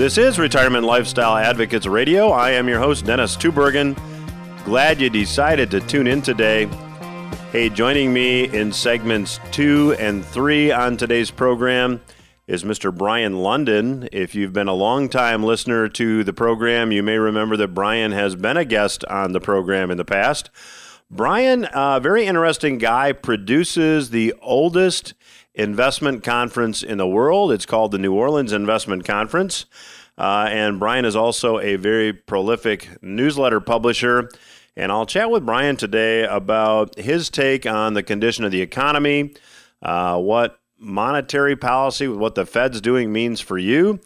This is Retirement Lifestyle Advocates Radio. I am your host, Dennis Tubbergen. Glad you decided to tune in today. Hey, joining me in segments two and three on today's program is Mr. Brien Lundin. If you've been a long-time listener to the program, you may remember that Brien has been a guest on the program in the past. Brien, a very interesting guy, produces the oldest investment conference in the world. It's called the New Orleans Investment Conference. Uh, and Brien is also a very prolific newsletter publisher. And I'll chat with Brien today about his take on the condition of the economy, uh, what monetary policy, what the Fed's doing means for you.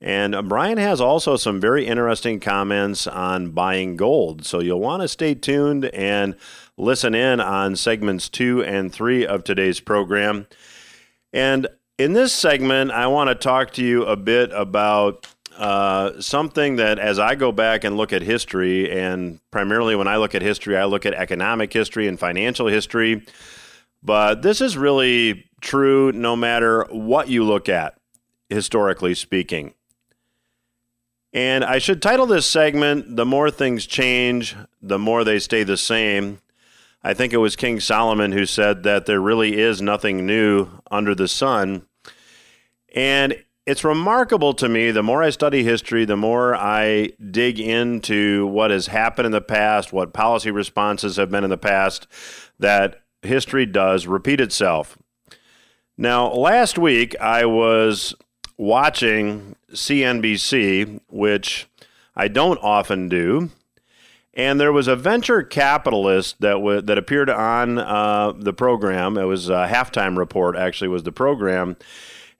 And Brien has also some very interesting comments on buying gold. So you'll want to stay tuned and listen in on segments two and three of today's program. And in this segment, I want to talk to you a bit about uh, something that, as I go back and look at history, and primarily when I look at history, I look at economic history and financial history. But this is really true no matter what you look at, historically speaking. And I should title this segment The More Things Change, the More They Stay the Same. I think it was King Solomon who said that there really is nothing new under the sun. And it's remarkable to me the more I study history, the more I dig into what has happened in the past, what policy responses have been in the past, that history does repeat itself. Now, last week I was watching CNBC, which I don't often do. And there was a venture capitalist that w- that appeared on uh, the program. It was a halftime report, actually, was the program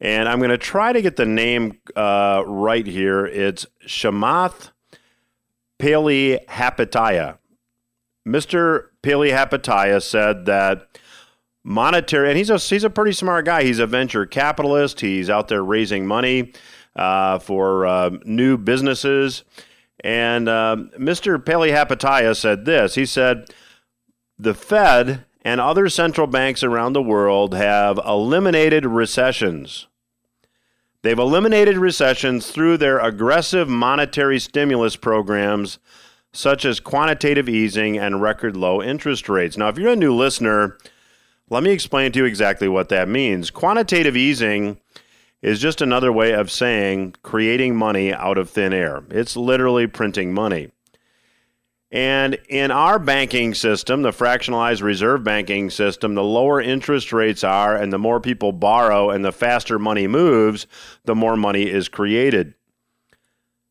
and I'm going to try to get the name uh, right here. It's Chamath Palihapitiya. Mr. Palihapitiya said that monetary, and he's a, he's a pretty smart guy. He's a venture capitalist. He's out there raising money uh, for uh, new businesses. And uh, Mr. Palihapitiya said this. He said, the Fed and other central banks around the world have eliminated recessions. They've eliminated recessions through their aggressive monetary stimulus programs, such as quantitative easing and record low interest rates. Now, if you're a new listener, let me explain to you exactly what that means. Quantitative easing is just another way of saying creating money out of thin air, it's literally printing money. And in our banking system, the fractionalized reserve banking system, the lower interest rates are, and the more people borrow and the faster money moves, the more money is created.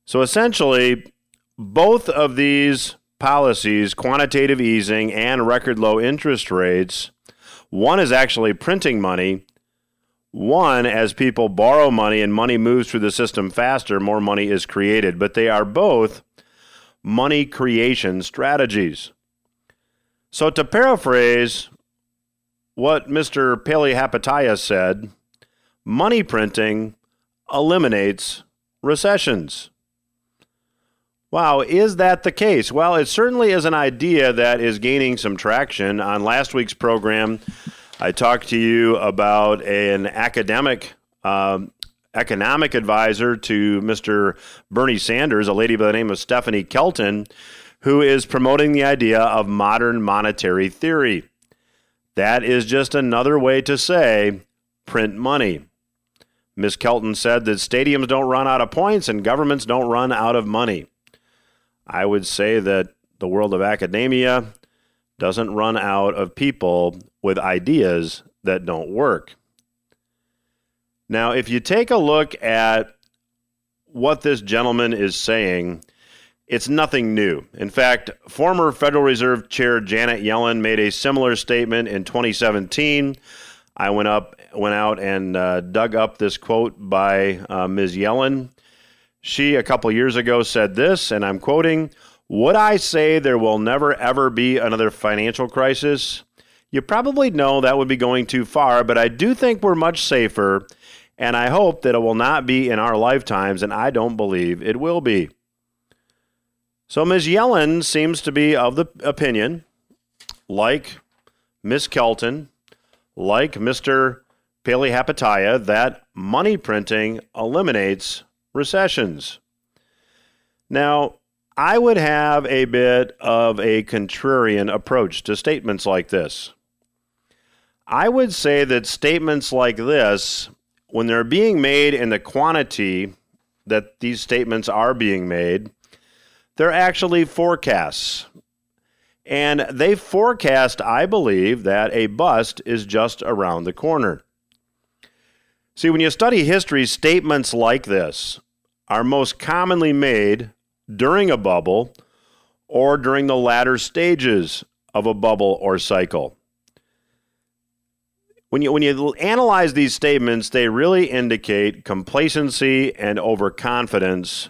So essentially, both of these policies, quantitative easing and record low interest rates, one is actually printing money. One, as people borrow money and money moves through the system faster, more money is created. But they are both money creation strategies. So, to paraphrase what Mr. Palihapitiya said, money printing eliminates recessions. Wow, is that the case? Well, it certainly is an idea that is gaining some traction. On last week's program, I talked to you about an academic um, economic advisor to Mr. Bernie Sanders, a lady by the name of Stephanie Kelton, who is promoting the idea of modern monetary theory. That is just another way to say print money. Ms. Kelton said that stadiums don't run out of points and governments don't run out of money. I would say that the world of academia doesn't run out of people with ideas that don't work. Now, if you take a look at what this gentleman is saying, it's nothing new. In fact, former Federal Reserve Chair Janet Yellen made a similar statement in 2017. I went up, went out, and uh, dug up this quote by uh, Ms. Yellen. She, a couple years ago, said this, and I'm quoting Would I say there will never, ever be another financial crisis? You probably know that would be going too far, but I do think we're much safer and I hope that it will not be in our lifetimes, and I don't believe it will be. So Ms. Yellen seems to be of the opinion, like Ms. Kelton, like Mr. Palihapitiya, that money printing eliminates recessions. Now, I would have a bit of a contrarian approach to statements like this. I would say that statements like this, when they're being made in the quantity that these statements are being made, they're actually forecasts. And they forecast, I believe, that a bust is just around the corner. See, when you study history, statements like this are most commonly made during a bubble or during the latter stages of a bubble or cycle. When you, when you analyze these statements, they really indicate complacency and overconfidence.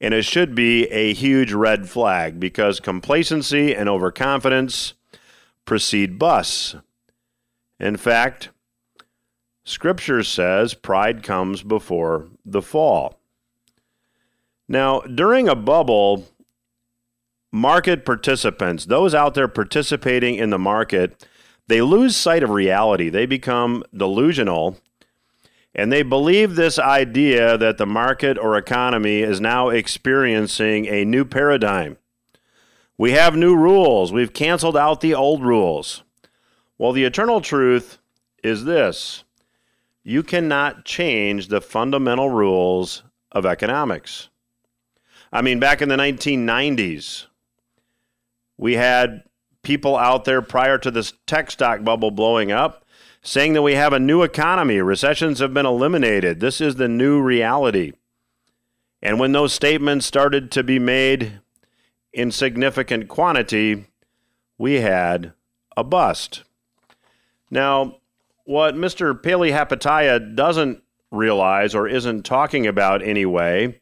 And it should be a huge red flag because complacency and overconfidence precede busts. In fact, Scripture says pride comes before the fall. Now, during a bubble, market participants, those out there participating in the market, they lose sight of reality. They become delusional and they believe this idea that the market or economy is now experiencing a new paradigm. We have new rules. We've canceled out the old rules. Well, the eternal truth is this you cannot change the fundamental rules of economics. I mean, back in the 1990s, we had people out there prior to this tech stock bubble blowing up saying that we have a new economy. Recessions have been eliminated. This is the new reality. And when those statements started to be made in significant quantity, we had a bust. Now, what Mr. Palihapitiya doesn't realize or isn't talking about anyway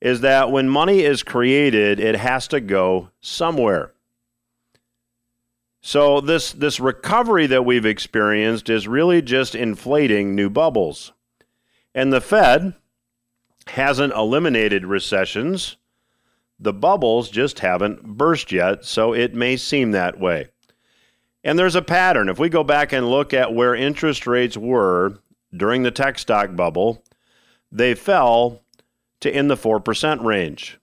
is that when money is created, it has to go somewhere. So this this recovery that we've experienced is really just inflating new bubbles. And the Fed hasn't eliminated recessions. The bubbles just haven't burst yet, so it may seem that way. And there's a pattern. If we go back and look at where interest rates were during the tech stock bubble, they fell to in the 4% range.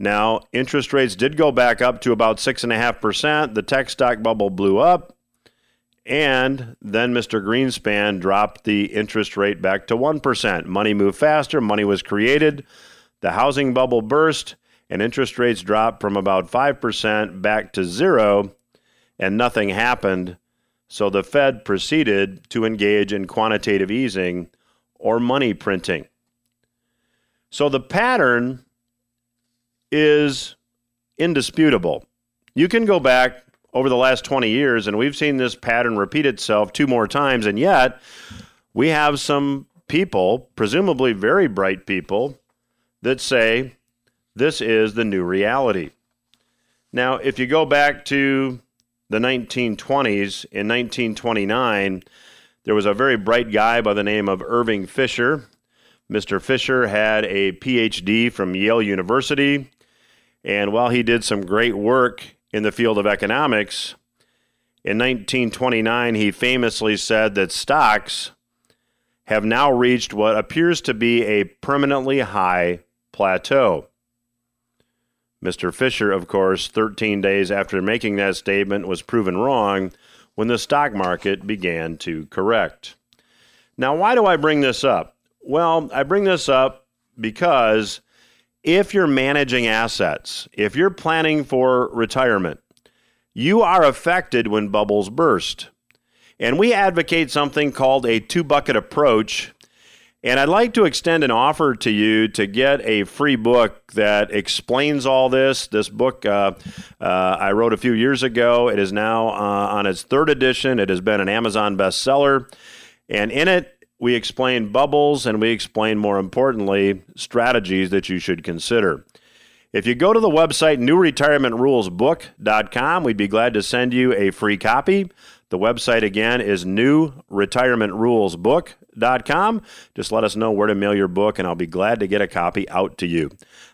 Now, interest rates did go back up to about 6.5%. The tech stock bubble blew up. And then Mr. Greenspan dropped the interest rate back to 1%. Money moved faster, money was created, the housing bubble burst, and interest rates dropped from about 5% back to zero, and nothing happened. So the Fed proceeded to engage in quantitative easing or money printing. So the pattern is indisputable. You can go back over the last 20 years, and we've seen this pattern repeat itself two more times, and yet we have some people, presumably very bright people, that say this is the new reality. Now, if you go back to the 1920s, in 1929, there was a very bright guy by the name of Irving Fisher. Mr. Fisher had a PhD from Yale University. And while he did some great work in the field of economics, in 1929 he famously said that stocks have now reached what appears to be a permanently high plateau. Mr. Fisher, of course, 13 days after making that statement, was proven wrong when the stock market began to correct. Now, why do I bring this up? Well, I bring this up because if you're managing assets, if you're planning for retirement, you are affected when bubbles burst. And we advocate something called a two bucket approach. And I'd like to extend an offer to you to get a free book that explains all this. This book uh, uh, I wrote a few years ago. It is now uh, on its third edition. It has been an Amazon bestseller. And in it, we explain bubbles and we explain, more importantly, strategies that you should consider. If you go to the website newretirementrulesbook.com, we'd be glad to send you a free copy. The website again is newretirementrulesbook.com. Just let us know where to mail your book, and I'll be glad to get a copy out to you.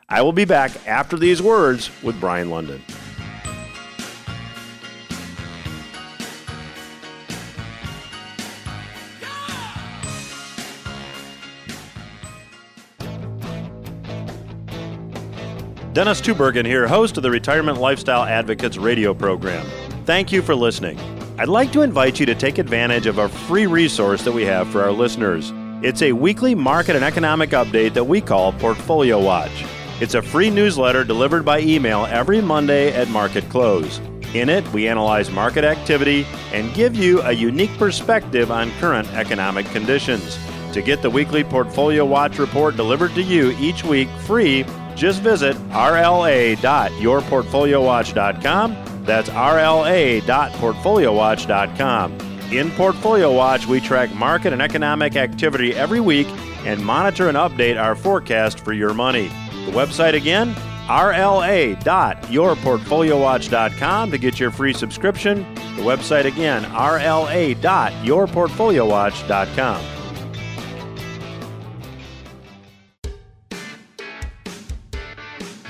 I will be back after these words with Brien Lundin. Dennis Tubbergen here, host of the Retirement Lifestyle Advocates radio program. Thank you for listening. I'd like to invite you to take advantage of a free resource that we have for our listeners. It's a weekly market and economic update that we call Portfolio Watch. It's a free newsletter delivered by email every Monday at market close. In it, we analyze market activity and give you a unique perspective on current economic conditions. To get the weekly Portfolio Watch report delivered to you each week free, just visit rla.yourportfoliowatch.com. That's rla.portfoliowatch.com. In Portfolio Watch, we track market and economic activity every week and monitor and update our forecast for your money. The website again, rla.yourportfoliowatch.com to get your free subscription. The website again, rla.yourportfoliowatch.com.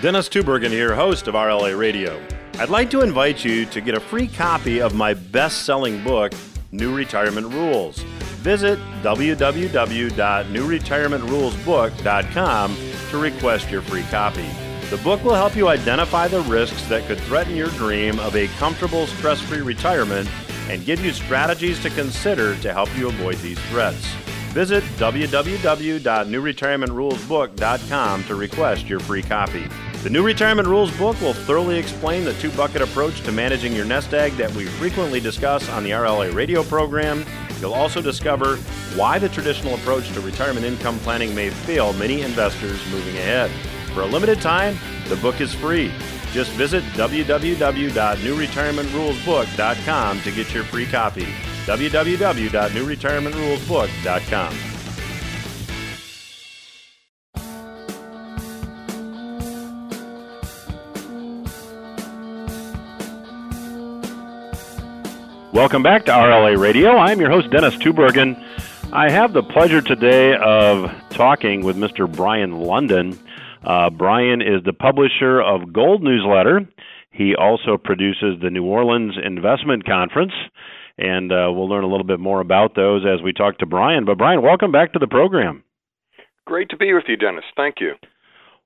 Dennis Tubbergen here, host of RLA Radio. I'd like to invite you to get a free copy of my best selling book, New Retirement Rules. Visit www.newretirementrulesbook.com to request your free copy. The book will help you identify the risks that could threaten your dream of a comfortable, stress free retirement and give you strategies to consider to help you avoid these threats. Visit www.newretirementrulesbook.com to request your free copy. The New Retirement Rules book will thoroughly explain the two bucket approach to managing your nest egg that we frequently discuss on the RLA radio program. You'll also discover why the traditional approach to retirement income planning may fail many investors moving ahead. For a limited time, the book is free. Just visit www.newretirementrulesbook.com to get your free copy. www.newretirementrulesbook.com. Welcome back to RLA Radio. I'm your host, Dennis Tubbergen. I have the pleasure today of talking with Mr. Brien Lundin. Uh, Brien is the publisher of Gold Newsletter. He also produces the New Orleans Investment Conference, and uh, we'll learn a little bit more about those as we talk to Brien. But, Brien, welcome back to the program. Great to be with you, Dennis. Thank you.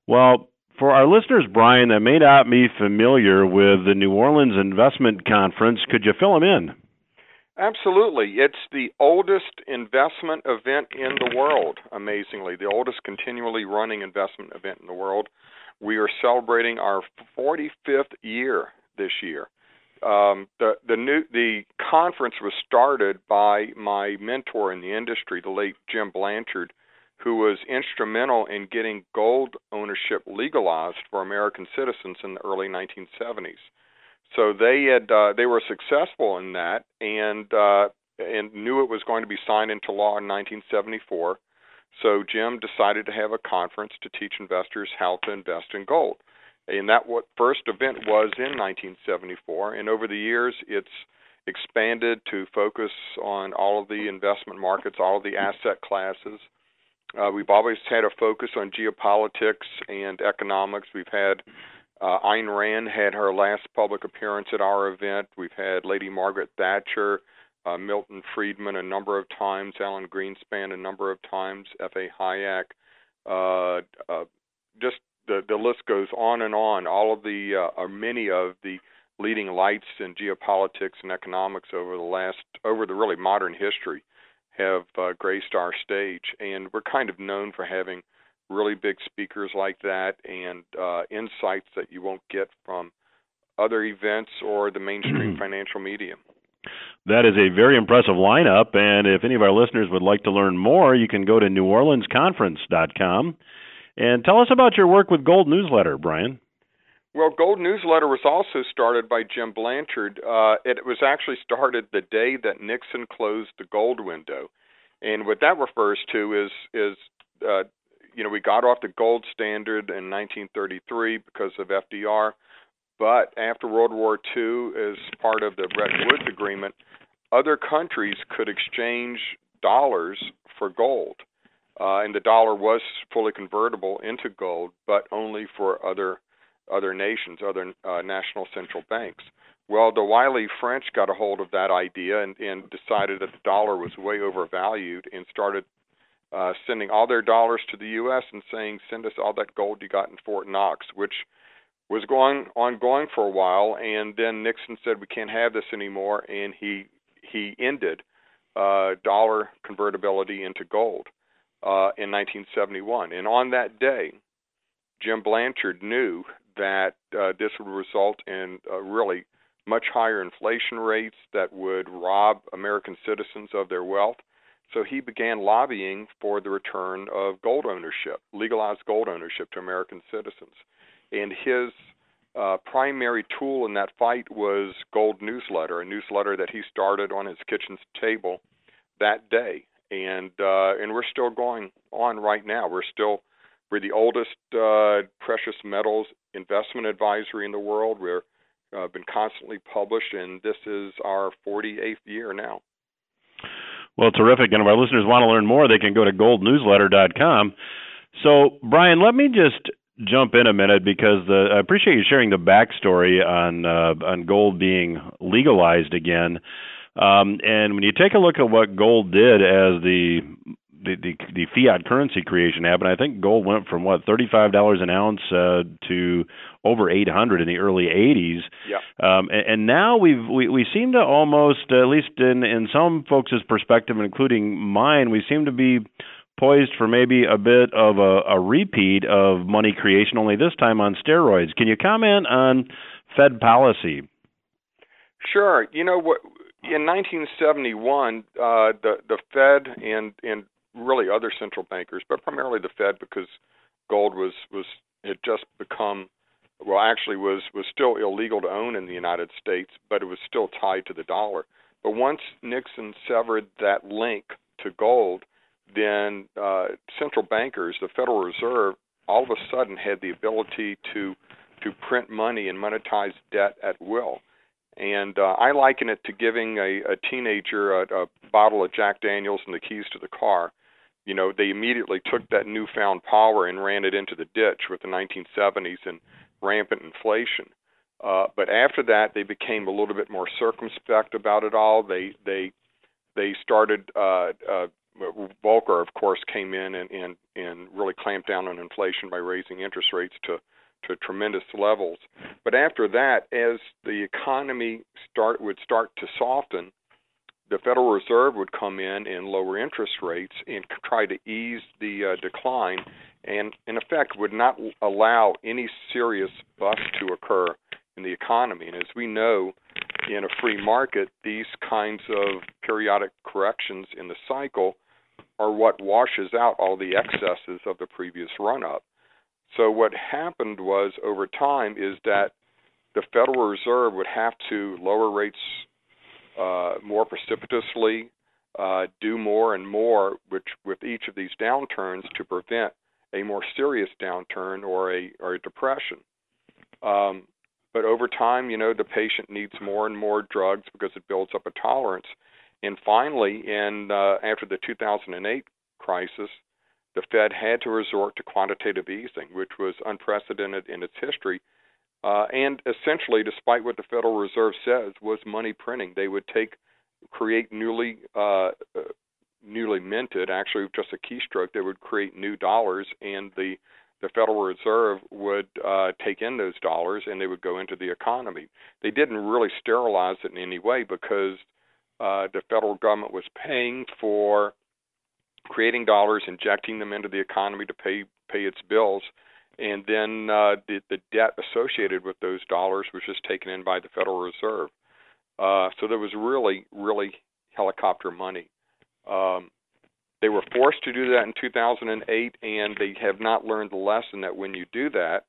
Well, for our listeners, Brien, that may not be familiar with the New Orleans Investment Conference, could you fill them in? Absolutely. It's the oldest investment event in the world, amazingly, the oldest continually running investment event in the world. We are celebrating our 45th year this year. Um, the the new the conference was started by my mentor in the industry, the late Jim Blanchard, who was instrumental in getting gold ownership legalized for American citizens in the early 1970s. So they had uh, they were successful in that and uh, and knew it was going to be signed into law in 1974. So Jim decided to have a conference to teach investors how to invest in gold. And that what first event was in 1974 and over the years it's expanded to focus on all of the investment markets, all of the asset classes. Uh, we've always had a focus on geopolitics and economics. We've had uh, Ayn Rand had her last public appearance at our event. We've had Lady Margaret Thatcher, uh, Milton Friedman a number of times, Alan Greenspan a number of times, F.A. Hayek. Uh, uh, just the the list goes on and on. All of the uh, or many of the leading lights in geopolitics and economics over the last over the really modern history have uh, graced our stage, and we're kind of known for having really big speakers like that and uh, insights that you won't get from other events or the mainstream financial media. That is a very impressive lineup, and if any of our listeners would like to learn more, you can go to neworleansconference.com and tell us about your work with Gold Newsletter, Brien. Well, Gold Newsletter was also started by Jim Blanchard. Uh, it was actually started the day that Nixon closed the gold window, and what that refers to is is uh, you know, we got off the gold standard in 1933 because of FDR, but after World War II, as part of the Bretton Woods Agreement, other countries could exchange dollars for gold. Uh, and the dollar was fully convertible into gold, but only for other other nations, other uh, national central banks. Well, the wily French got a hold of that idea and, and decided that the dollar was way overvalued and started uh, sending all their dollars to the U.S. and saying, "Send us all that gold you got in Fort Knox," which was going ongoing for a while, and then Nixon said we can't have this anymore, and he he ended uh, dollar convertibility into gold uh, in 1971. And on that day, Jim Blanchard knew that uh, this would result in uh, really much higher inflation rates that would rob American citizens of their wealth. So he began lobbying for the return of gold ownership, legalized gold ownership to American citizens. And his uh, primary tool in that fight was Gold Newsletter, a newsletter that he started on his kitchen table that day. And uh, and we're still going on right now. We're still we're the oldest uh, precious metals investment advisory in the world. We've uh, been constantly published, and this is our 48th year now. Well, terrific. And if our listeners want to learn more, they can go to goldnewsletter.com. So, Brien, let me just jump in a minute because the, I appreciate you sharing the backstory on uh, on gold being legalized again. Um, and when you take a look at what gold did as the the, the, the fiat currency creation happened, I think gold went from what thirty five dollars an ounce uh, to over eight hundred in the early eighties. Yeah. Um, and, and now we've we, we seem to almost, at least in in some folks' perspective, including mine, we seem to be poised for maybe a bit of a, a repeat of money creation, only this time on steroids. Can you comment on Fed policy? Sure. You know what? In 1971, uh, the the Fed and and really other central bankers, but primarily the Fed because gold was was had just become well actually was was still illegal to own in the United States, but it was still tied to the dollar. But once Nixon severed that link to gold, then uh, central bankers, the Federal Reserve, all of a sudden had the ability to to print money and monetize debt at will. And uh, I liken it to giving a, a teenager a, a bottle of Jack Daniels and the keys to the car you know, they immediately took that newfound power and ran it into the ditch with the 1970s and rampant inflation. Uh, but after that, they became a little bit more circumspect about it all. They they they started. Uh, uh, Volcker, of course, came in and, and and really clamped down on inflation by raising interest rates to to tremendous levels. But after that, as the economy start would start to soften, the Federal Reserve would come in and lower interest rates and try to ease the uh, decline, and in effect would not allow any serious bust to occur in the economy. And as we know, in a free market, these kinds of periodic corrections in the cycle are what washes out all the excesses of the previous run up. So what happened was over time is that the Federal Reserve would have to lower rates uh, more precipitously, uh, do more and more, which with each of these downturns to prevent a more serious downturn or a or a depression. Um, but over time, you know, the patient needs more and more drugs because it builds up a tolerance. And finally, in uh, after the 2008 crisis, the Fed had to resort to quantitative easing, which was unprecedented in its history uh, and essentially, despite what the Federal Reserve says, was money printing. They would take, create newly, uh, newly minted, actually just a keystroke. They would create new dollars, and the the Federal Reserve would uh, take in those dollars, and they would go into the economy. They didn't really sterilize it in any way because uh, the federal government was paying for creating dollars, injecting them into the economy to pay pay its bills and then uh, the, the debt associated with those dollars was just taken in by the Federal Reserve. Uh, so there was really, really helicopter money. Um, they were forced to do that in 2008, and they have not learned the lesson that when you do that,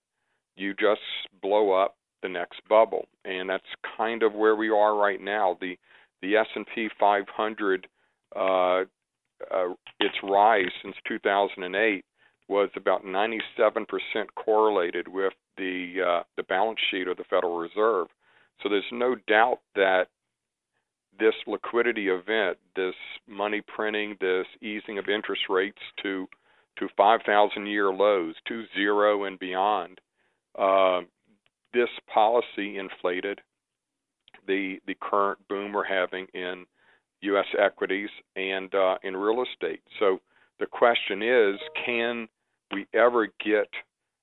you just blow up the next bubble, and that's kind of where we are right now. The the S&P 500, uh, uh, its rise since 2008 was about 97% correlated with the uh, the balance sheet of the Federal Reserve. So there's no doubt that this liquidity event, this money printing, this easing of interest rates to to 5,000 year lows, to zero and beyond, uh, this policy inflated the the current boom we're having in U.S. equities and uh, in real estate. So the question is, can we ever get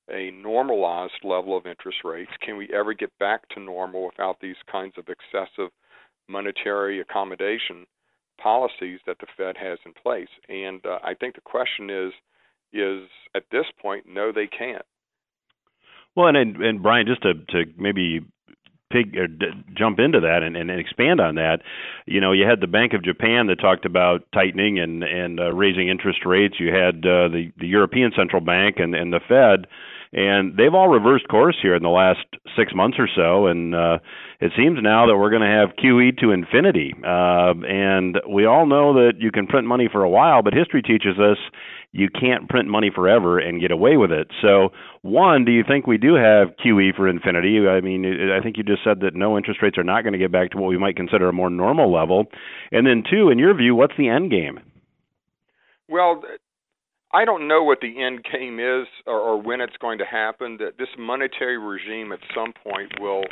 a normalized level of interest rates? Can we ever get back to normal without these kinds of excessive monetary accommodation policies that the Fed has in place? And uh, I think the question is, is at this point, no, they can't. Well, and and, Brien, just to to maybe pig or d- jump into that and, and expand on that. You know, you had the Bank of Japan that talked about tightening and and uh, raising interest rates. You had uh, the the European Central Bank and and the Fed and they've all reversed course here in the last six months or so. And uh, it seems now that we're going to have QE to infinity. Uh, and we all know that you can print money for a while, but history teaches us you can't print money forever and get away with it. So, one, do you think we do have QE for infinity? I mean, I think you just said that no interest rates are not going to get back to what we might consider a more normal level. And then, two, in your view, what's the end game? Well, I don't know what the end game is or, or when it's going to happen. That this monetary regime at some point will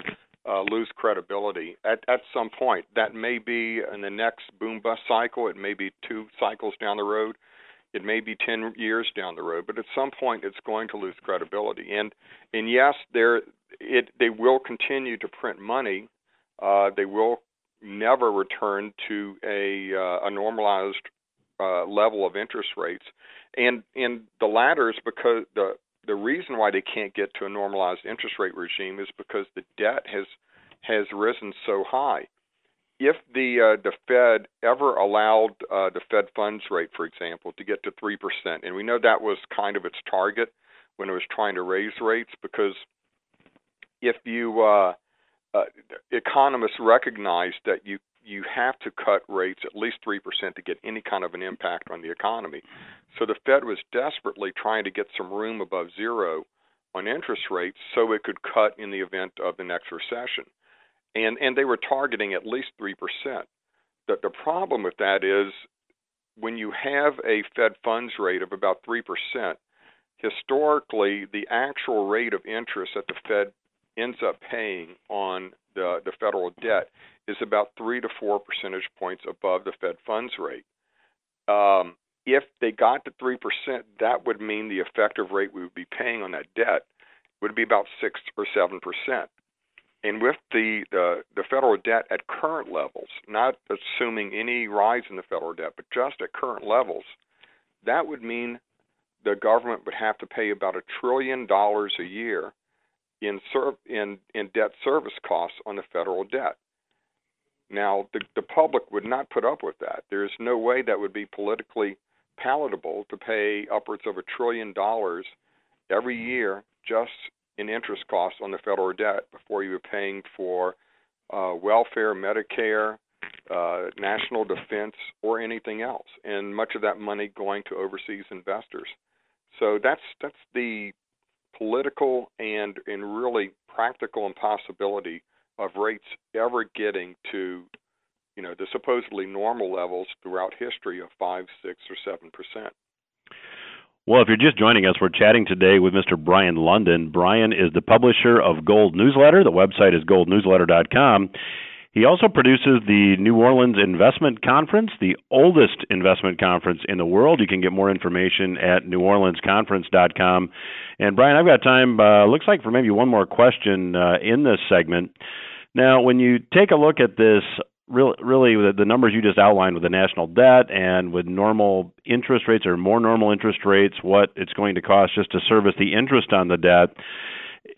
uh, lose credibility. At at some point, that may be in the next boom bust cycle. It may be two cycles down the road. It may be ten years down the road. But at some point, it's going to lose credibility. And and yes, there it they will continue to print money. Uh, they will never return to a uh, a normalized uh, level of interest rates and and the latter is because the the reason why they can't get to a normalized interest rate regime is because the debt has has risen so high. If the uh, the Fed ever allowed uh, the Fed funds rate, for example, to get to three percent, and we know that was kind of its target when it was trying to raise rates, because if you uh, uh, economists recognize that you you have to cut rates at least 3% to get any kind of an impact on the economy. So the Fed was desperately trying to get some room above zero on interest rates so it could cut in the event of the next recession. And and they were targeting at least 3%. The the problem with that is when you have a Fed funds rate of about 3%, historically the actual rate of interest that the Fed ends up paying on the, the federal debt is about three to four percentage points above the Fed funds rate. Um, if they got to three percent, that would mean the effective rate we would be paying on that debt would be about six or seven percent. And with the, the the federal debt at current levels, not assuming any rise in the federal debt, but just at current levels, that would mean the government would have to pay about a trillion dollars a year in, serv- in, in debt service costs on the federal debt. Now, the, the public would not put up with that. There's no way that would be politically palatable to pay upwards of a trillion dollars every year just in interest costs on the federal debt before you were paying for uh, welfare, Medicare, uh, national defense, or anything else, and much of that money going to overseas investors. So that's that's the political and and really practical impossibility of rates ever getting to you know the supposedly normal levels throughout history of five, six, or seven percent. Well, if you're just joining us, we're chatting today with Mr. Brien Lundin. Brien is the publisher of Gold Newsletter. The website is goldnewsletter.com. He also produces the New Orleans Investment Conference, the oldest investment conference in the world. You can get more information at neworleansconference.com. And Brien, I've got time, uh, looks like for maybe one more question uh, in this segment. Now, when you take a look at this, really, really the, the numbers you just outlined with the national debt and with normal interest rates or more normal interest rates, what it's going to cost just to service the interest on the debt,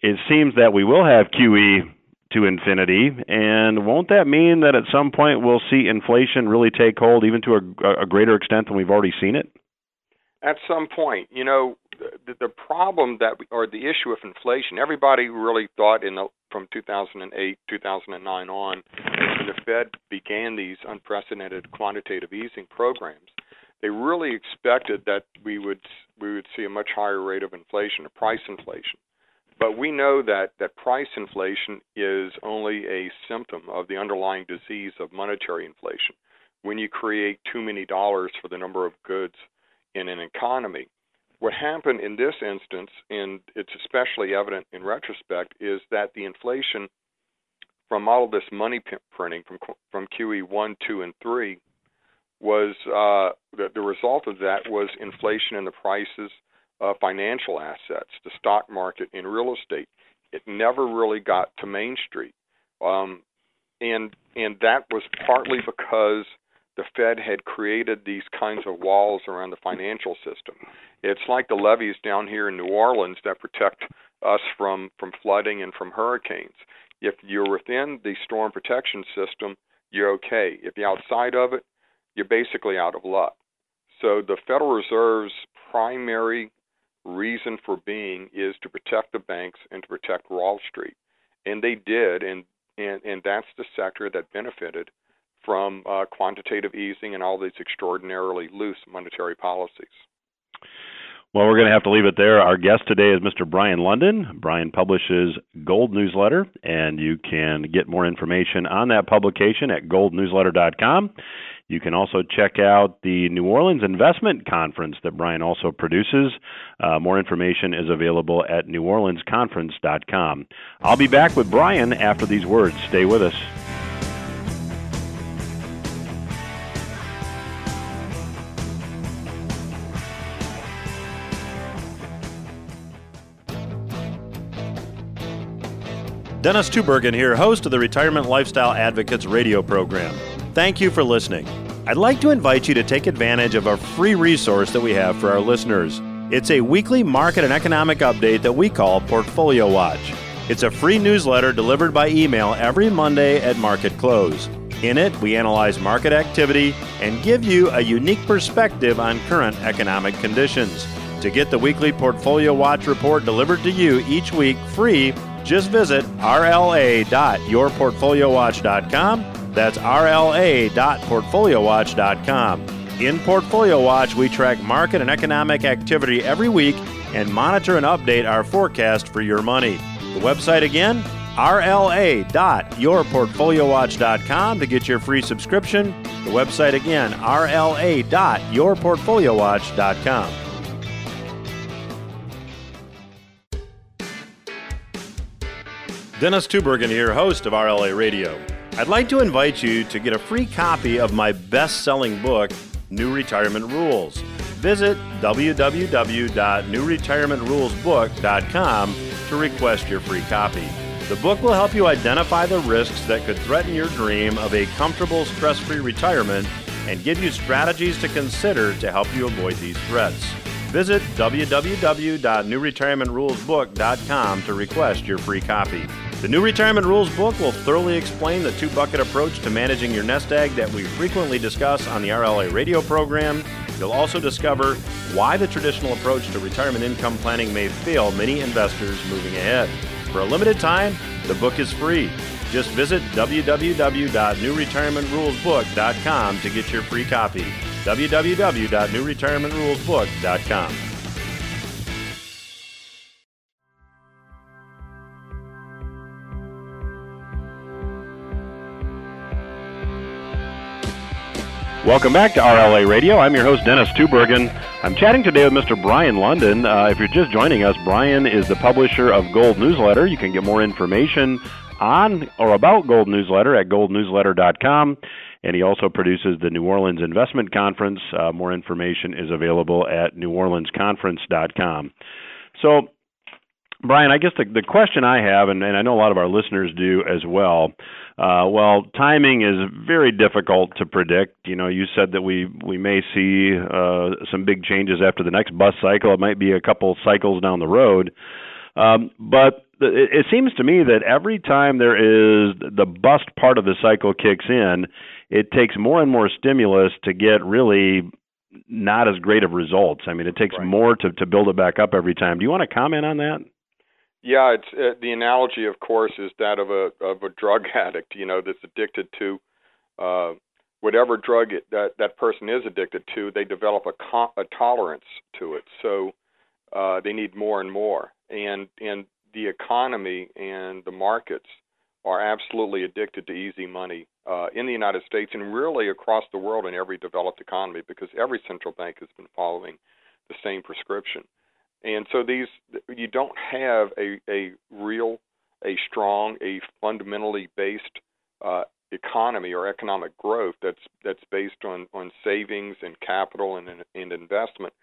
it seems that we will have QE to infinity. And won't that mean that at some point we'll see inflation really take hold, even to a, a greater extent than we've already seen it? At some point, you know, the, the problem that, or the issue of inflation, everybody really thought in the, from 2008, 2009 on, when the Fed began these unprecedented quantitative easing programs, they really expected that we would we would see a much higher rate of inflation, a price inflation. But we know that, that price inflation is only a symptom of the underlying disease of monetary inflation. When you create too many dollars for the number of goods in an economy, what happened in this instance, and it's especially evident in retrospect, is that the inflation from all of this money printing from from QE one, two, and three was uh, the, the result of that was inflation in the prices uh, financial assets, the stock market, and real estate. It never really got to Main Street, um, and and that was partly because the Fed had created these kinds of walls around the financial system. It's like the levees down here in New Orleans that protect us from from flooding and from hurricanes. If you're within the storm protection system, you're okay. If you're outside of it, you're basically out of luck. So the Federal Reserve's primary reason for being is to protect the banks and to protect Wall Street. And they did, and and, and that's the sector that benefited from uh, quantitative easing and all these extraordinarily loose monetary policies. Well, we're going to have to leave it there. Our guest today is Mr. Brien Lundin. Brien publishes Gold Newsletter, and you can get more information on that publication at goldnewsletter.com. You can also check out the New Orleans Investment Conference that Brien also produces. Uh, more information is available at neworleansconference.com. I'll be back with Brien after these words. Stay with us. Dennis Tubbergen here, host of the Retirement Lifestyle Advocates radio program. Thank you for listening. I'd like to invite you to take advantage of a free resource that we have for our listeners. It's a weekly market and economic update that we call Portfolio Watch. It's a free newsletter delivered by email every Monday at market close. In it, we analyze market activity and give you a unique perspective on current economic conditions. To get the weekly Portfolio Watch report delivered to you each week free, just visit rla.yourportfoliowatch.com. That's rla.portfoliowatch.com. In Portfolio Watch, we track market and economic activity every week and monitor and update our forecast for your money. The website again, rla.yourportfoliowatch.com to get your free subscription. The website again, rla.yourportfoliowatch.com. Dennis Tubbergen here, host of RLA Radio. I'd like to invite you to get a free copy of my best selling book, New Retirement Rules. Visit www.newretirementrulesbook.com to request your free copy. The book will help you identify the risks that could threaten your dream of a comfortable, stress free retirement and give you strategies to consider to help you avoid these threats. Visit www.newretirementrulesbook.com to request your free copy. The New Retirement Rules book will thoroughly explain the two bucket approach to managing your nest egg that we frequently discuss on the RLA radio program. You'll also discover why the traditional approach to retirement income planning may fail many investors moving ahead. For a limited time, the book is free. Just visit www.newretirementrulesbook.com to get your free copy. www.newretirementrulesbook.com. Welcome back to RLA Radio. I'm your host, Dennis Tubbergen. I'm chatting today with Mr. Brien Lundin. Uh, if you're just joining us, Brien is the publisher of Gold Newsletter. You can get more information on or about Gold Newsletter at goldnewsletter.com. And he also produces the New Orleans Investment Conference. Uh, more information is available at neworleansconference.com. So, Brien, I guess the, the question I have, and, and I know a lot of our listeners do as well, uh, well, timing is very difficult to predict. You know, you said that we we may see uh, some big changes after the next bus cycle. It might be a couple cycles down the road, um, but it, it seems to me that every time there is the bust part of the cycle kicks in, it takes more and more stimulus to get really not as great of results. I mean, it takes right. more to to build it back up every time. Do you want to comment on that? Yeah, it's uh, the analogy, of course, is that of a of a drug addict. You know, that's addicted to uh, whatever drug it, that that person is addicted to. They develop a, co- a tolerance to it, so uh, they need more and more. And and the economy and the markets are absolutely addicted to easy money uh, in the United States and really across the world in every developed economy because every central bank has been following the same prescription. And so these you don't have a a real a strong a fundamentally based uh, economy or economic growth that's that's based on on savings and capital and and investment.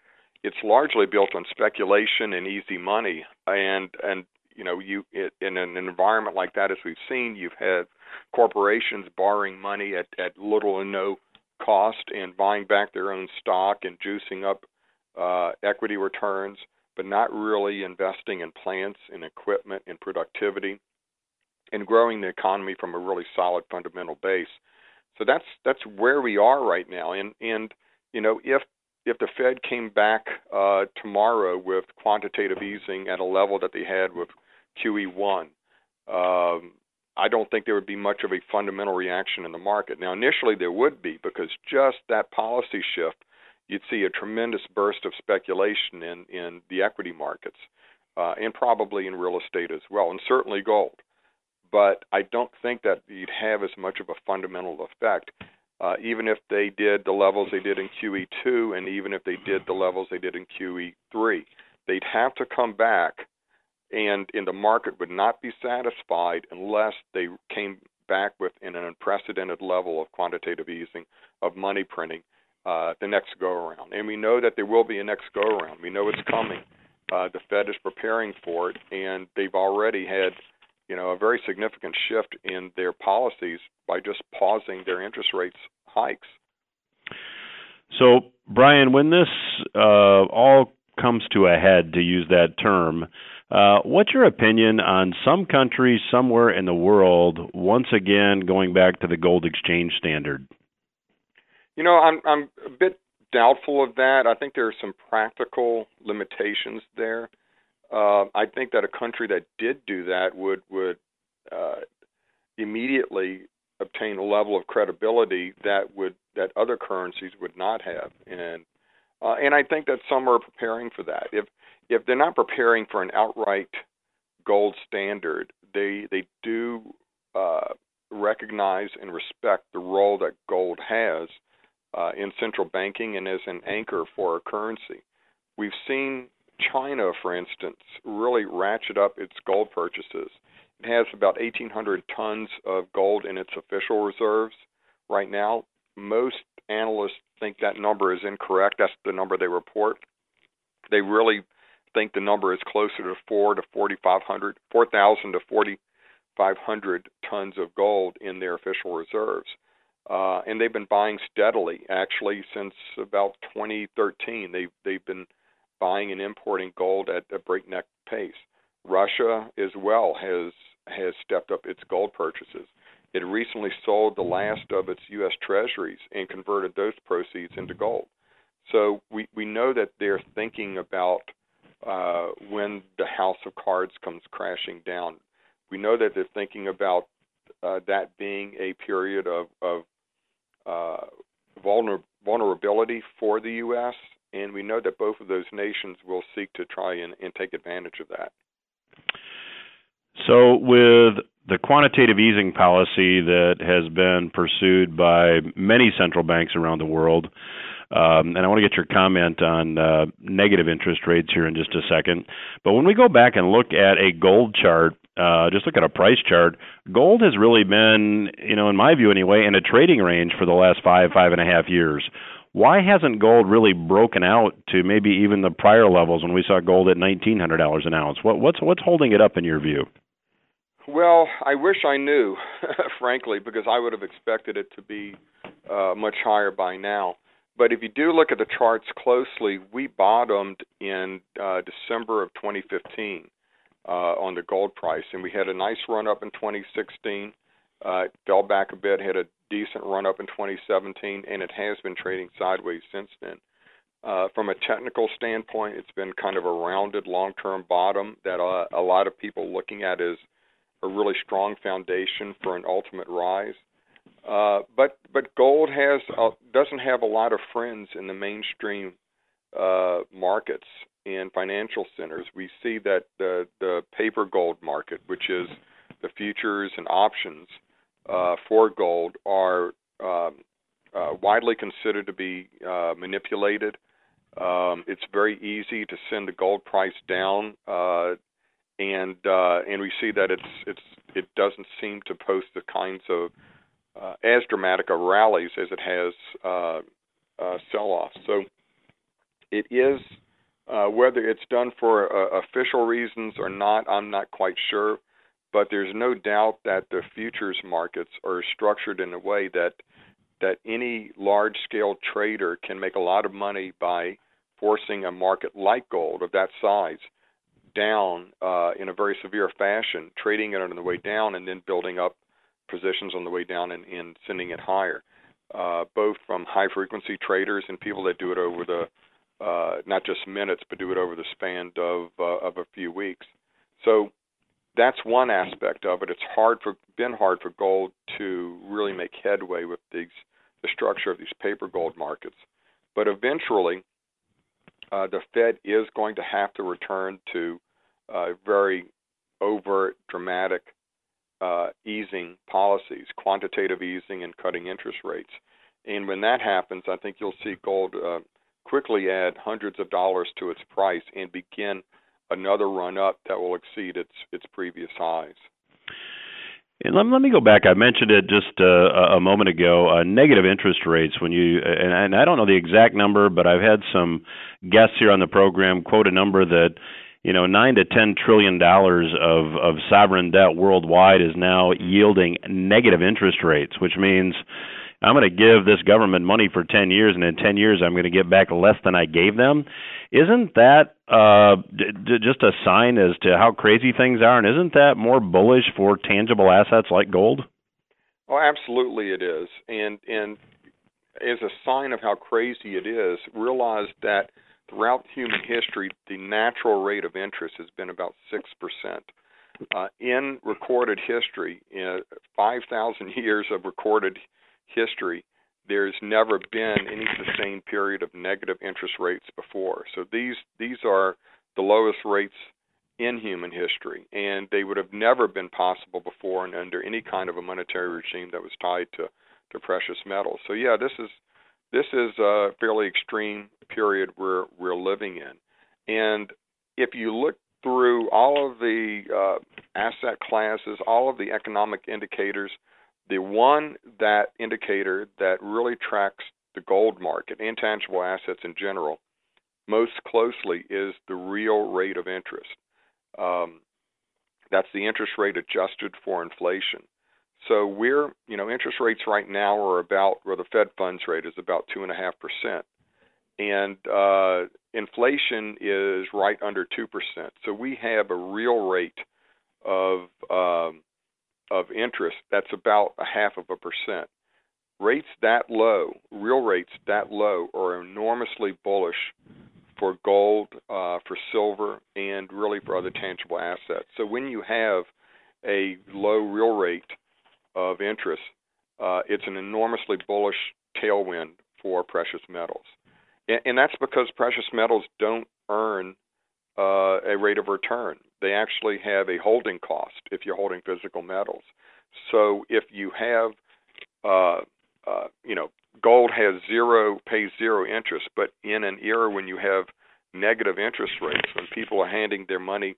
it's largely built on speculation and easy money, and and you know you it, in an environment like that as we've seen, you've had corporations borrowing money at at little or no cost and buying back their own stock and juicing up uh, equity returns, but not really investing in plants and equipment and productivity and growing the economy from a really solid fundamental base. So that's that's where we are right now. And and you know if if the Fed came back uh, tomorrow with quantitative easing at a level that they had with QE1, um, I don't think there would be much of a fundamental reaction in the market. Now, initially there would be because just that policy shift, you'd see a tremendous burst of speculation in in the equity markets, uh, and probably in real estate as well, and certainly gold. But I don't think that you'd have as much of a fundamental effect, uh, even if they did the levels they did in QE2, and even if they did the levels they did in QE3. They'd have to come back and in the market would not be satisfied unless they came back with an unprecedented level of quantitative easing of money printing uh, the next go around. And we know that there will be a next go around. We know it's coming. Uh, the Fed is preparing for it, and they've already had, you know, a very significant shift in their policies by just pausing their interest rates hikes. So, Brien, when this uh, all comes to a head, to use that term, uh, what's your opinion on some countries somewhere in the world once again going back to the gold exchange standard? You know, I'm I'm a bit doubtful of that. I think there are some practical limitations there. Uh, I think that a country that did do that would would uh, immediately obtain a level of credibility that would that other currencies would not have, and uh, and I think that some are preparing for that. If if they're not preparing for an outright gold standard, they they do uh, recognize and respect the role that gold has uh, in central banking and as an anchor for a currency. We've seen China, for instance, really ratchet up its gold purchases. It has about 1,800 tons of gold in its official reserves right now. Most analysts think that number is incorrect. That's the number they report. They really think the number is closer to four to 4,500, 4,000 to 4,500 tons of gold in their official reserves. Uh, and they've been buying steadily, actually, since about 2013. They've they've been buying and importing gold at a breakneck pace. Russia, as well, has has stepped up its gold purchases. It recently sold the last of its U.S. Treasuries and converted those proceeds into gold. So we, we know that they're thinking about uh, when the house of cards comes crashing down. We know that they're thinking about uh, that being a period of, of uh, vulner- vulnerability for the U.S., and we know that both of those nations will seek to try and, and take advantage of that. So, with the quantitative easing policy that has been pursued by many central banks around the world, um, and I want to get your comment on uh, negative interest rates here in just a second. But when we go back and look at a gold chart, uh, just look at a price chart, gold has really been, you know, in my view anyway, in a trading range for the last five, five and a half years. Why hasn't gold really broken out to maybe even the prior levels when we saw gold at nineteen hundred dollars an ounce? What, what's what's holding it up in your view? Well, I wish I knew, frankly, because I would have expected it to be uh, much higher by now. But if you do look at the charts closely, we bottomed in uh, December of 2015 uh, on the gold price, and we had a nice run up in 2016. Uh, fell back a bit, had a decent run up in 2017, and it has been trading sideways since then. Uh, from a technical standpoint, it's been kind of a rounded long-term bottom that uh, a lot of people looking at is a really strong foundation for an ultimate rise. Uh, but but gold has uh, doesn't have a lot of friends in the mainstream uh, markets and financial centers. We see that the the paper gold market, which is the futures and options uh, for gold, are um, uh, widely considered to be uh, manipulated. Um, it's very easy to send the gold price down uh, and uh, and we see that it's it's it doesn't seem to post the kinds of uh, as dramatic of rallies as it has sell-offs. So it is Uh, whether it's done for uh, official reasons or not, I'm not quite sure. But there's no doubt that the futures markets are structured in a way that that any large-scale trader can make a lot of money by forcing a market like gold of that size down uh, in a very severe fashion, trading it on the way down, and then building up positions on the way down and, and sending it higher. Uh, both from high frequency traders and people that do it over the uh, not just minutes, but do it over the span of uh, of a few weeks. So that's one aspect of it. It's hard for been hard for gold to really make headway with these the structure of these paper gold markets. But eventually, uh, the Fed is going to have to return to uh, very overt, dramatic uh, easing policies, quantitative easing and cutting interest rates. And when that happens, I think you'll see gold uh, quickly add hundreds of dollars to its price and begin another run up that will exceed its its previous highs. And let, let me go back. I mentioned it just uh, a moment ago. Uh, negative interest rates. When you and, and I don't know the exact number, but I've had some guests here on the program quote a number that you know nine to ten trillion dollars of of sovereign debt worldwide is now yielding negative interest rates, which means I'm going to give this government money for 10 years, and in 10 years I'm going to get back less than I gave them. Isn't that uh, d- d- just a sign as to how crazy things are, and isn't that more bullish for tangible assets like gold? Oh, absolutely it is, and and as a sign of how crazy it is, realize that throughout human history, the natural rate of interest has been about six percent. Uh, in recorded history, in 5,000 years of recorded history, there's never been any sustained period of negative interest rates before. So these these are the lowest rates in human history, and they would have never been possible before and under any kind of a monetary regime that was tied to to precious metals. So yeah, this is this is a fairly extreme period we're we're living in, and if you look through all of the uh, asset classes, all of the economic indicators the one that indicator that really tracks the gold market and tangible assets in general most closely is the real rate of interest. Um, that's the interest rate adjusted for inflation. So we're, you know, interest rates right now are about, where the Fed funds rate is about two and a half percent, and uh, inflation is right under two percent. So we have a real rate of um, of interest that's about a half of a percent. Rates that low, real rates that low, are enormously bullish for gold, uh, for silver, and really for other tangible assets. So when you have a low real rate of interest, uh, it's an enormously bullish tailwind for precious metals. And, and that's because precious metals don't earn uh, a rate of return they actually have a holding cost if you're holding physical metals. So if you have, uh, uh, you know, gold has zero, pays zero interest, but in an era when you have negative interest rates, when people are handing their money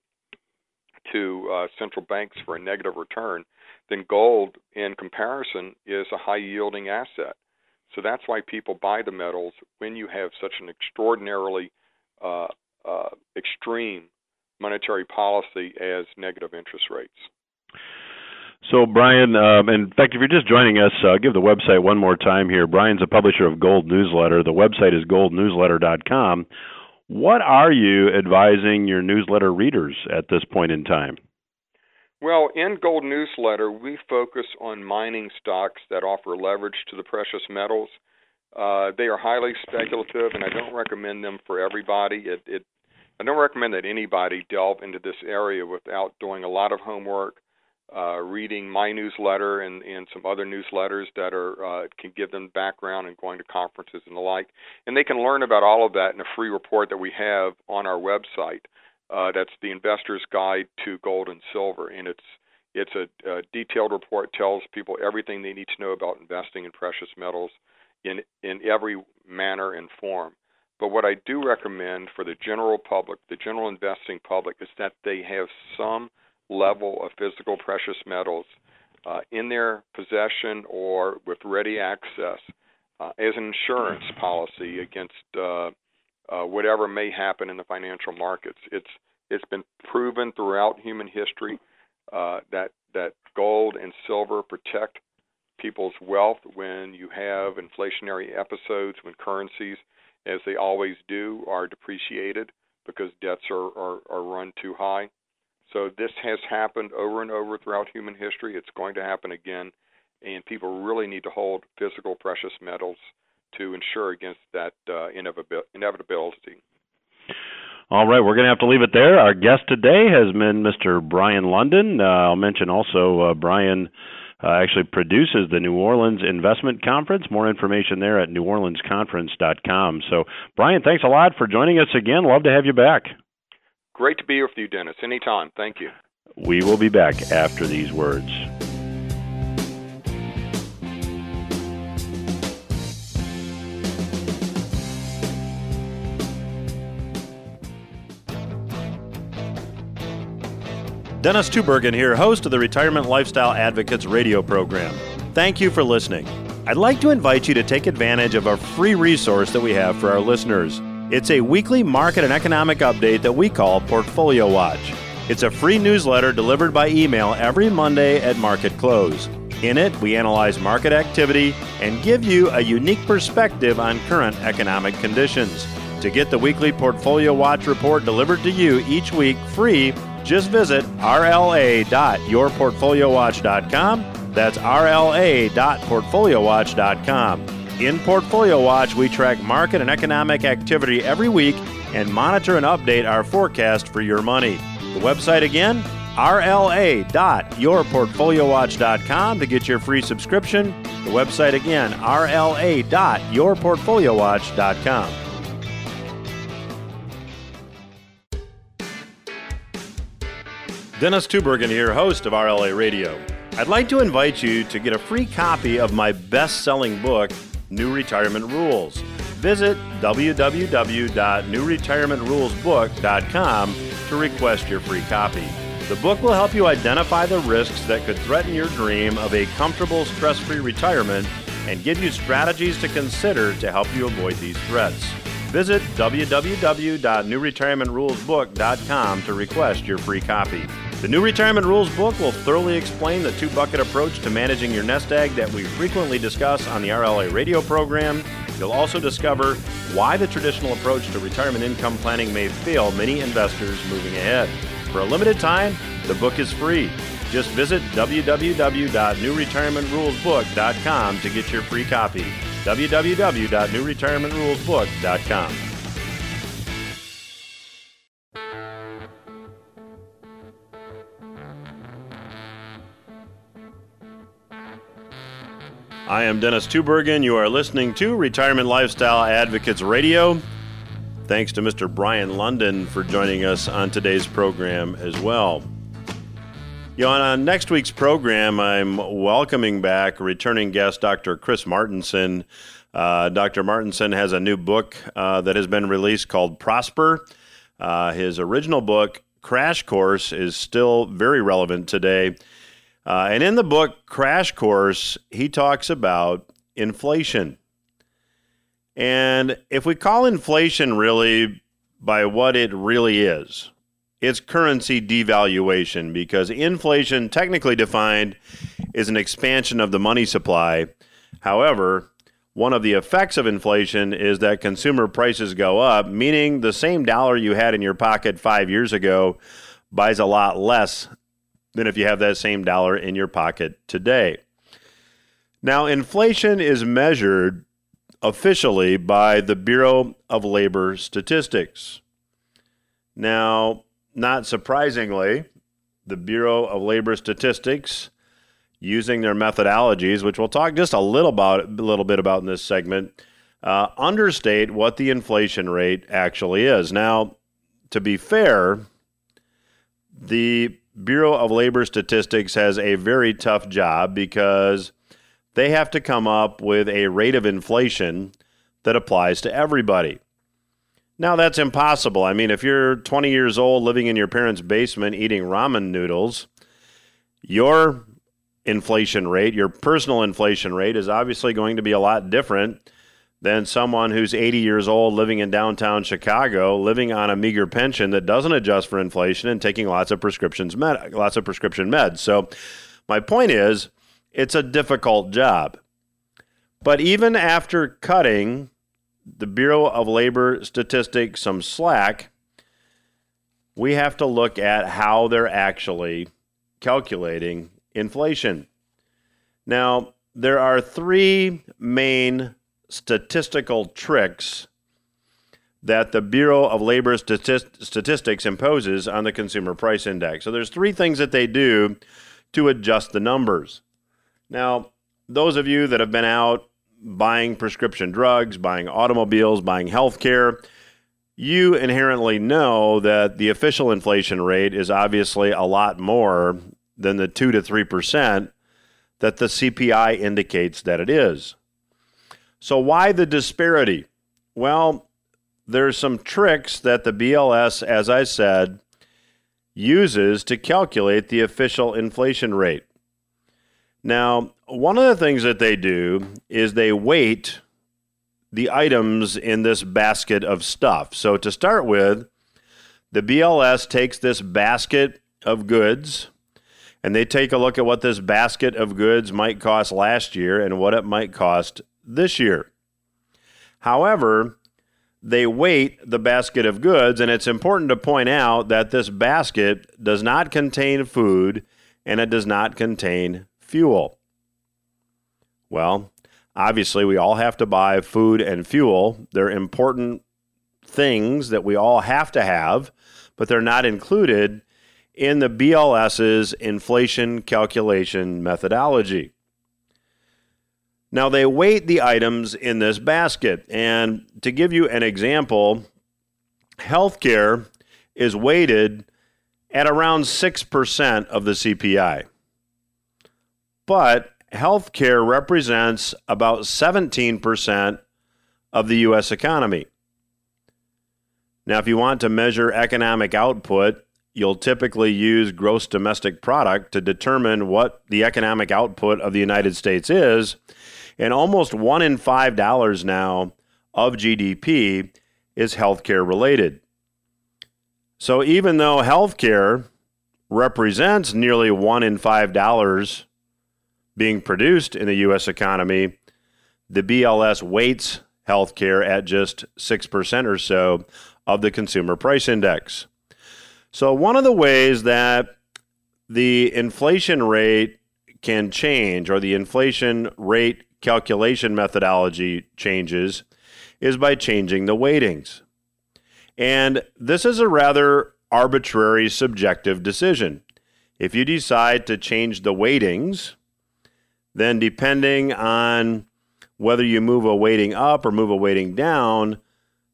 to uh, central banks for a negative return, then gold, in comparison, is a high yielding asset. So that's why people buy the metals when you have such an extraordinarily uh, uh, extreme monetary policy as negative interest rates. So, Brien, um, in fact, if you're just joining us, uh, give the website one more time here. Brien's a publisher of Gold Newsletter. The website is goldnewsletter.com. What are you advising your newsletter readers at this point in time? Well, in Gold Newsletter, we focus on mining stocks that offer leverage to the precious metals. Uh, they are highly speculative, and I don't recommend them for everybody. It, it I don't recommend that anybody delve into this area without doing a lot of homework, uh, reading my newsletter and, and some other newsletters that are uh, can give them background and going to conferences and the like. And they can learn about all of that in a free report that we have on our website. Uh, that's the Investor's Guide to Gold and Silver, and it's it's a, a detailed report tells people everything they need to know about investing in precious metals in in every manner and form. But what I do recommend for the general public, the general investing public, is that they have some level of physical precious metals uh, in their possession or with ready access uh, as an insurance policy against uh, uh, whatever may happen in the financial markets. It's it's been proven throughout human history uh, that that gold and silver protect people's wealth when you have inflationary episodes, when currencies, as they always do, are depreciated because debts are, are, are run too high. So this has happened over and over throughout human history. It's going to happen again, and people really need to hold physical precious metals to ensure against that uh, inevitability. All right, we're going to have to leave it there. Our guest today has been Mr. Brien Lundin. Uh, I'll mention also uh, Brien uh, actually produces the New Orleans Investment Conference. More information there at neworleansconference.com. So, Brien, thanks a lot for joining us again. Love to have you back. Great to be here with you, Dennis. Anytime. Thank you. We will be back after these words. Dennis Tubbergen here, host of the Retirement Lifestyle Advocates radio program. Thank you for listening. I'd like to invite you to take advantage of a free resource that we have for our listeners. It's a weekly market and economic update that we call Portfolio Watch. It's a free newsletter delivered by email every Monday at market close. In it, we analyze market activity and give you a unique perspective on current economic conditions. To get the weekly Portfolio Watch report delivered to you each week free, just visit rla.yourportfoliowatch.com. That's rla.portfoliowatch.com. In Portfolio Watch, we track market and economic activity every week and monitor and update our forecast for your money. The website again, rla.yourportfoliowatch.com to get your free subscription. The website again, rla.yourportfoliowatch.com. Dennis Tubbergen here, host of RLA Radio. I'd like to invite you to get a free copy of my best selling book, New Retirement Rules. Visit www.newretirementrulesbook.com to request your free copy. The book will help you identify the risks that could threaten your dream of a comfortable, stress free retirement and give you strategies to consider to help you avoid these threats. Visit www.newretirementrulesbook.com to request your free copy. The new Retirement Rules book will thoroughly explain the two bucket approach to managing your nest egg that we frequently discuss on the RLA radio program. You'll also discover why the traditional approach to retirement income planning may fail many investors moving ahead. For a limited time, the book is free. Just visit www.newretirementrulesbook.com to get your free copy. www.newretirementrulesbook.com. I am Dennis Tubbergen. You are listening to Retirement Lifestyle Advocates Radio. Thanks to Mr. Brien Lundin for joining us on today's program as well. You know, on next week's program, I'm welcoming back returning guest Dr. Chris Martenson. Uh, Dr. Martenson has a new book uh, that has been released called Prosper. Uh, his original book, Crash Course, is still very relevant today. Uh, and in the book Crash Course, he talks about inflation. And if we call inflation really by what it really is, it's currency devaluation because inflation, technically defined, is an expansion of the money supply. However, one of the effects of inflation is that consumer prices go up, meaning the same dollar you had in your pocket five years ago buys a lot less than if you have that same dollar in your pocket today. Now, inflation is measured officially by the Bureau of Labor Statistics. Now, not surprisingly, the Bureau of Labor Statistics, using their methodologies, which we'll talk just a little about a little bit about in this segment, uh, understate what the inflation rate actually is. Now, to be fair, the Bureau of Labor Statistics has a very tough job because they have to come up with a rate of inflation that applies to everybody. Now, that's impossible. I mean, if you're 20 years old living in your parents' basement eating ramen noodles, your inflation rate, your personal inflation rate, is obviously going to be a lot different than someone who's 80 years old living in downtown Chicago, living on a meager pension that doesn't adjust for inflation and taking lots of prescriptions med- lots of prescription meds. So my point is it's a difficult job. But even after cutting the Bureau of Labor Statistics some slack, we have to look at how they're actually calculating inflation. Now, there are three main statistical tricks that the Bureau of Labor Statistics imposes on the Consumer Price Index. So there's three things that they do to adjust the numbers. Now, those of you that have been out buying prescription drugs, buying automobiles, buying health care, you inherently know that the official inflation rate is obviously a lot more than the 2 to 3% that the CPI indicates that it is. So, why the disparity? Well, there's some tricks that the BLS, as I said, uses to calculate the official inflation rate. Now, one of the things that they do is they weight the items in this basket of stuff. So, to start with, the BLS takes this basket of goods and they take a look at what this basket of goods might cost last year and what it might cost this year. However, they weight the basket of goods, and it's important to point out that this basket does not contain food and it does not contain fuel. Well, obviously, we all have to buy food and fuel. They're important things that we all have to have, but they're not included in the BLS's inflation calculation methodology. Now, they weight the items in this basket. And to give you an example, healthcare is weighted at around 6% of the CPI. But healthcare represents about 17% of the U.S. economy. Now, if you want to measure economic output, you'll typically use gross domestic product to determine what the economic output of the United States is. And almost one in five dollars now of GDP is healthcare related. So even though healthcare represents nearly one in five dollars being produced in the U.S. economy, the BLS weights healthcare at just 6% or so of the consumer price index. So, one of the ways that the inflation rate can change or the inflation rate calculation methodology changes is by changing the weightings. And this is a rather arbitrary subjective decision. If you decide to change the weightings, then depending on whether you move a weighting up or move a weighting down,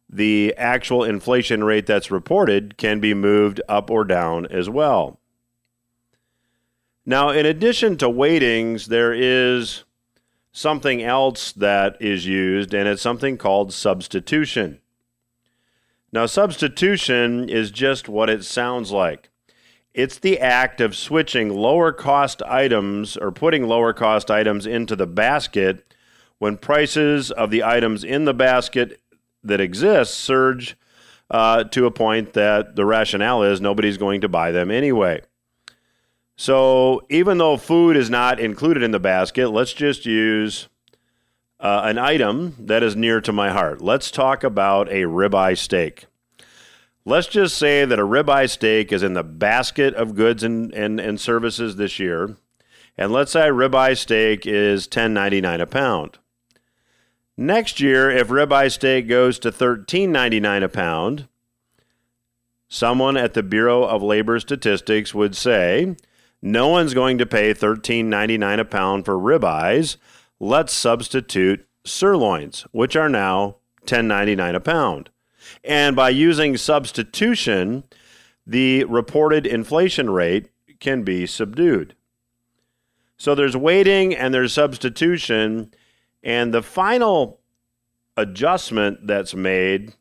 the actual inflation rate that's reported can be moved up or down as well. Now, in addition to weightings, there is something else that is used, and it's something called substitution. Now, substitution is just what it sounds like. It's the act of switching lower cost items or putting lower cost items into the basket when prices of the items in the basket that exist surge uh, to a point that the rationale is nobody's going to buy them anyway. So even though food is not included in the basket, let's just use uh, an item that is near to my heart. Let's talk about a ribeye steak. Let's just say that a ribeye steak is in the basket of goods and, and, and services this year. And let's say ribeye steak is $10.99 a pound. Next year, if ribeye steak goes to $13.99 a pound, someone at the Bureau of Labor Statistics would say, no one's going to pay $13.99 a pound for ribeyes. Let's substitute sirloins, which are now $10.99 a pound. And by using substitution, the reported inflation rate can be subdued. So there's weighting and there's substitution and the final adjustment that's made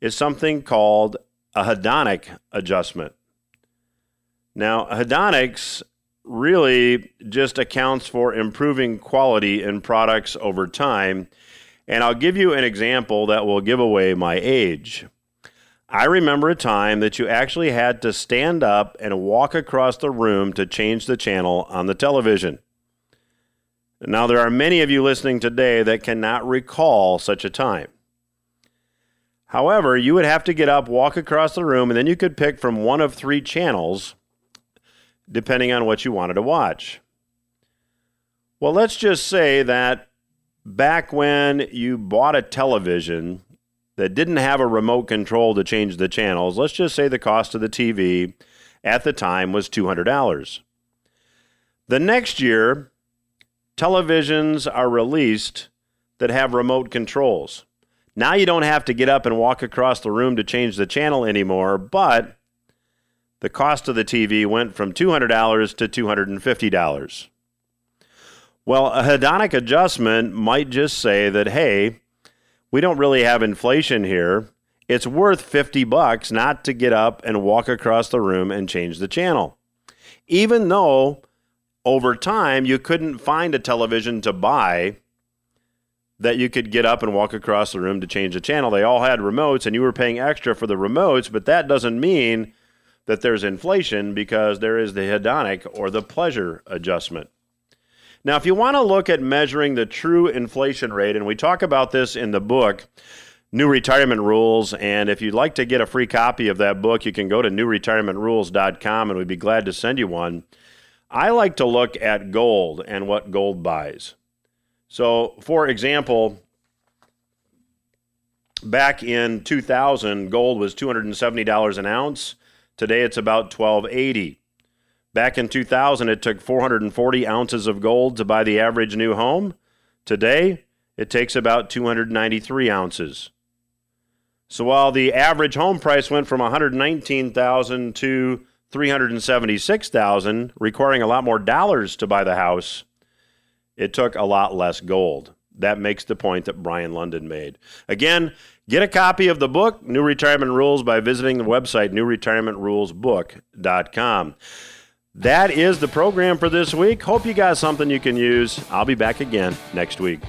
is something called a hedonic adjustment. Now, hedonics really just accounts for improving quality in products over time. And I'll give you an example that will give away my age. I remember a time that you actually had to stand up and walk across the room to change the channel on the television. Now, there are many of you listening today that cannot recall such a time. However, you would have to get up, walk across the room, and then you could pick from one of three channels depending on what you wanted to watch. Well, let's just say that back when you bought a television that didn't have a remote control to change the channels, let's just say the cost of the TV at the time was $200. The next year, televisions are released that have remote controls. Now you don't have to get up and walk across the room to change the channel anymore, but the cost of the TV went from $200 to $250. Well, a hedonic adjustment might just say that, hey, we don't really have inflation here. It's worth 50 bucks not to get up and walk across the room and change the channel. Even though over time you couldn't find a television to buy that you could get up and walk across the room to change the channel. They all had remotes and you were paying extra for the remotes, but that doesn't mean that there's inflation because there is the hedonic or the pleasure adjustment. Now, if you want to look at measuring the true inflation rate, and we talk about this in the book, New Retirement Rules, and if you'd like to get a free copy of that book, you can go to newretirementrules.com and we'd be glad to send you one. I like to look at gold and what gold buys. So, for example, back in 2000, gold was $270 an ounce. Today it's about 1280. Back in 2000, it took 440 ounces of gold to buy the average new home. Today, it takes about 293 ounces. So while the average home price went from 119,000 to 376,000, requiring a lot more dollars to buy the house, it took a lot less gold. That makes the point that Brien Lundin made. Again, get a copy of the book, New Retirement Rules, by visiting the website, newretirementrulesbook.com. That is the program for this week. Hope you got something you can use. I'll be back again next week.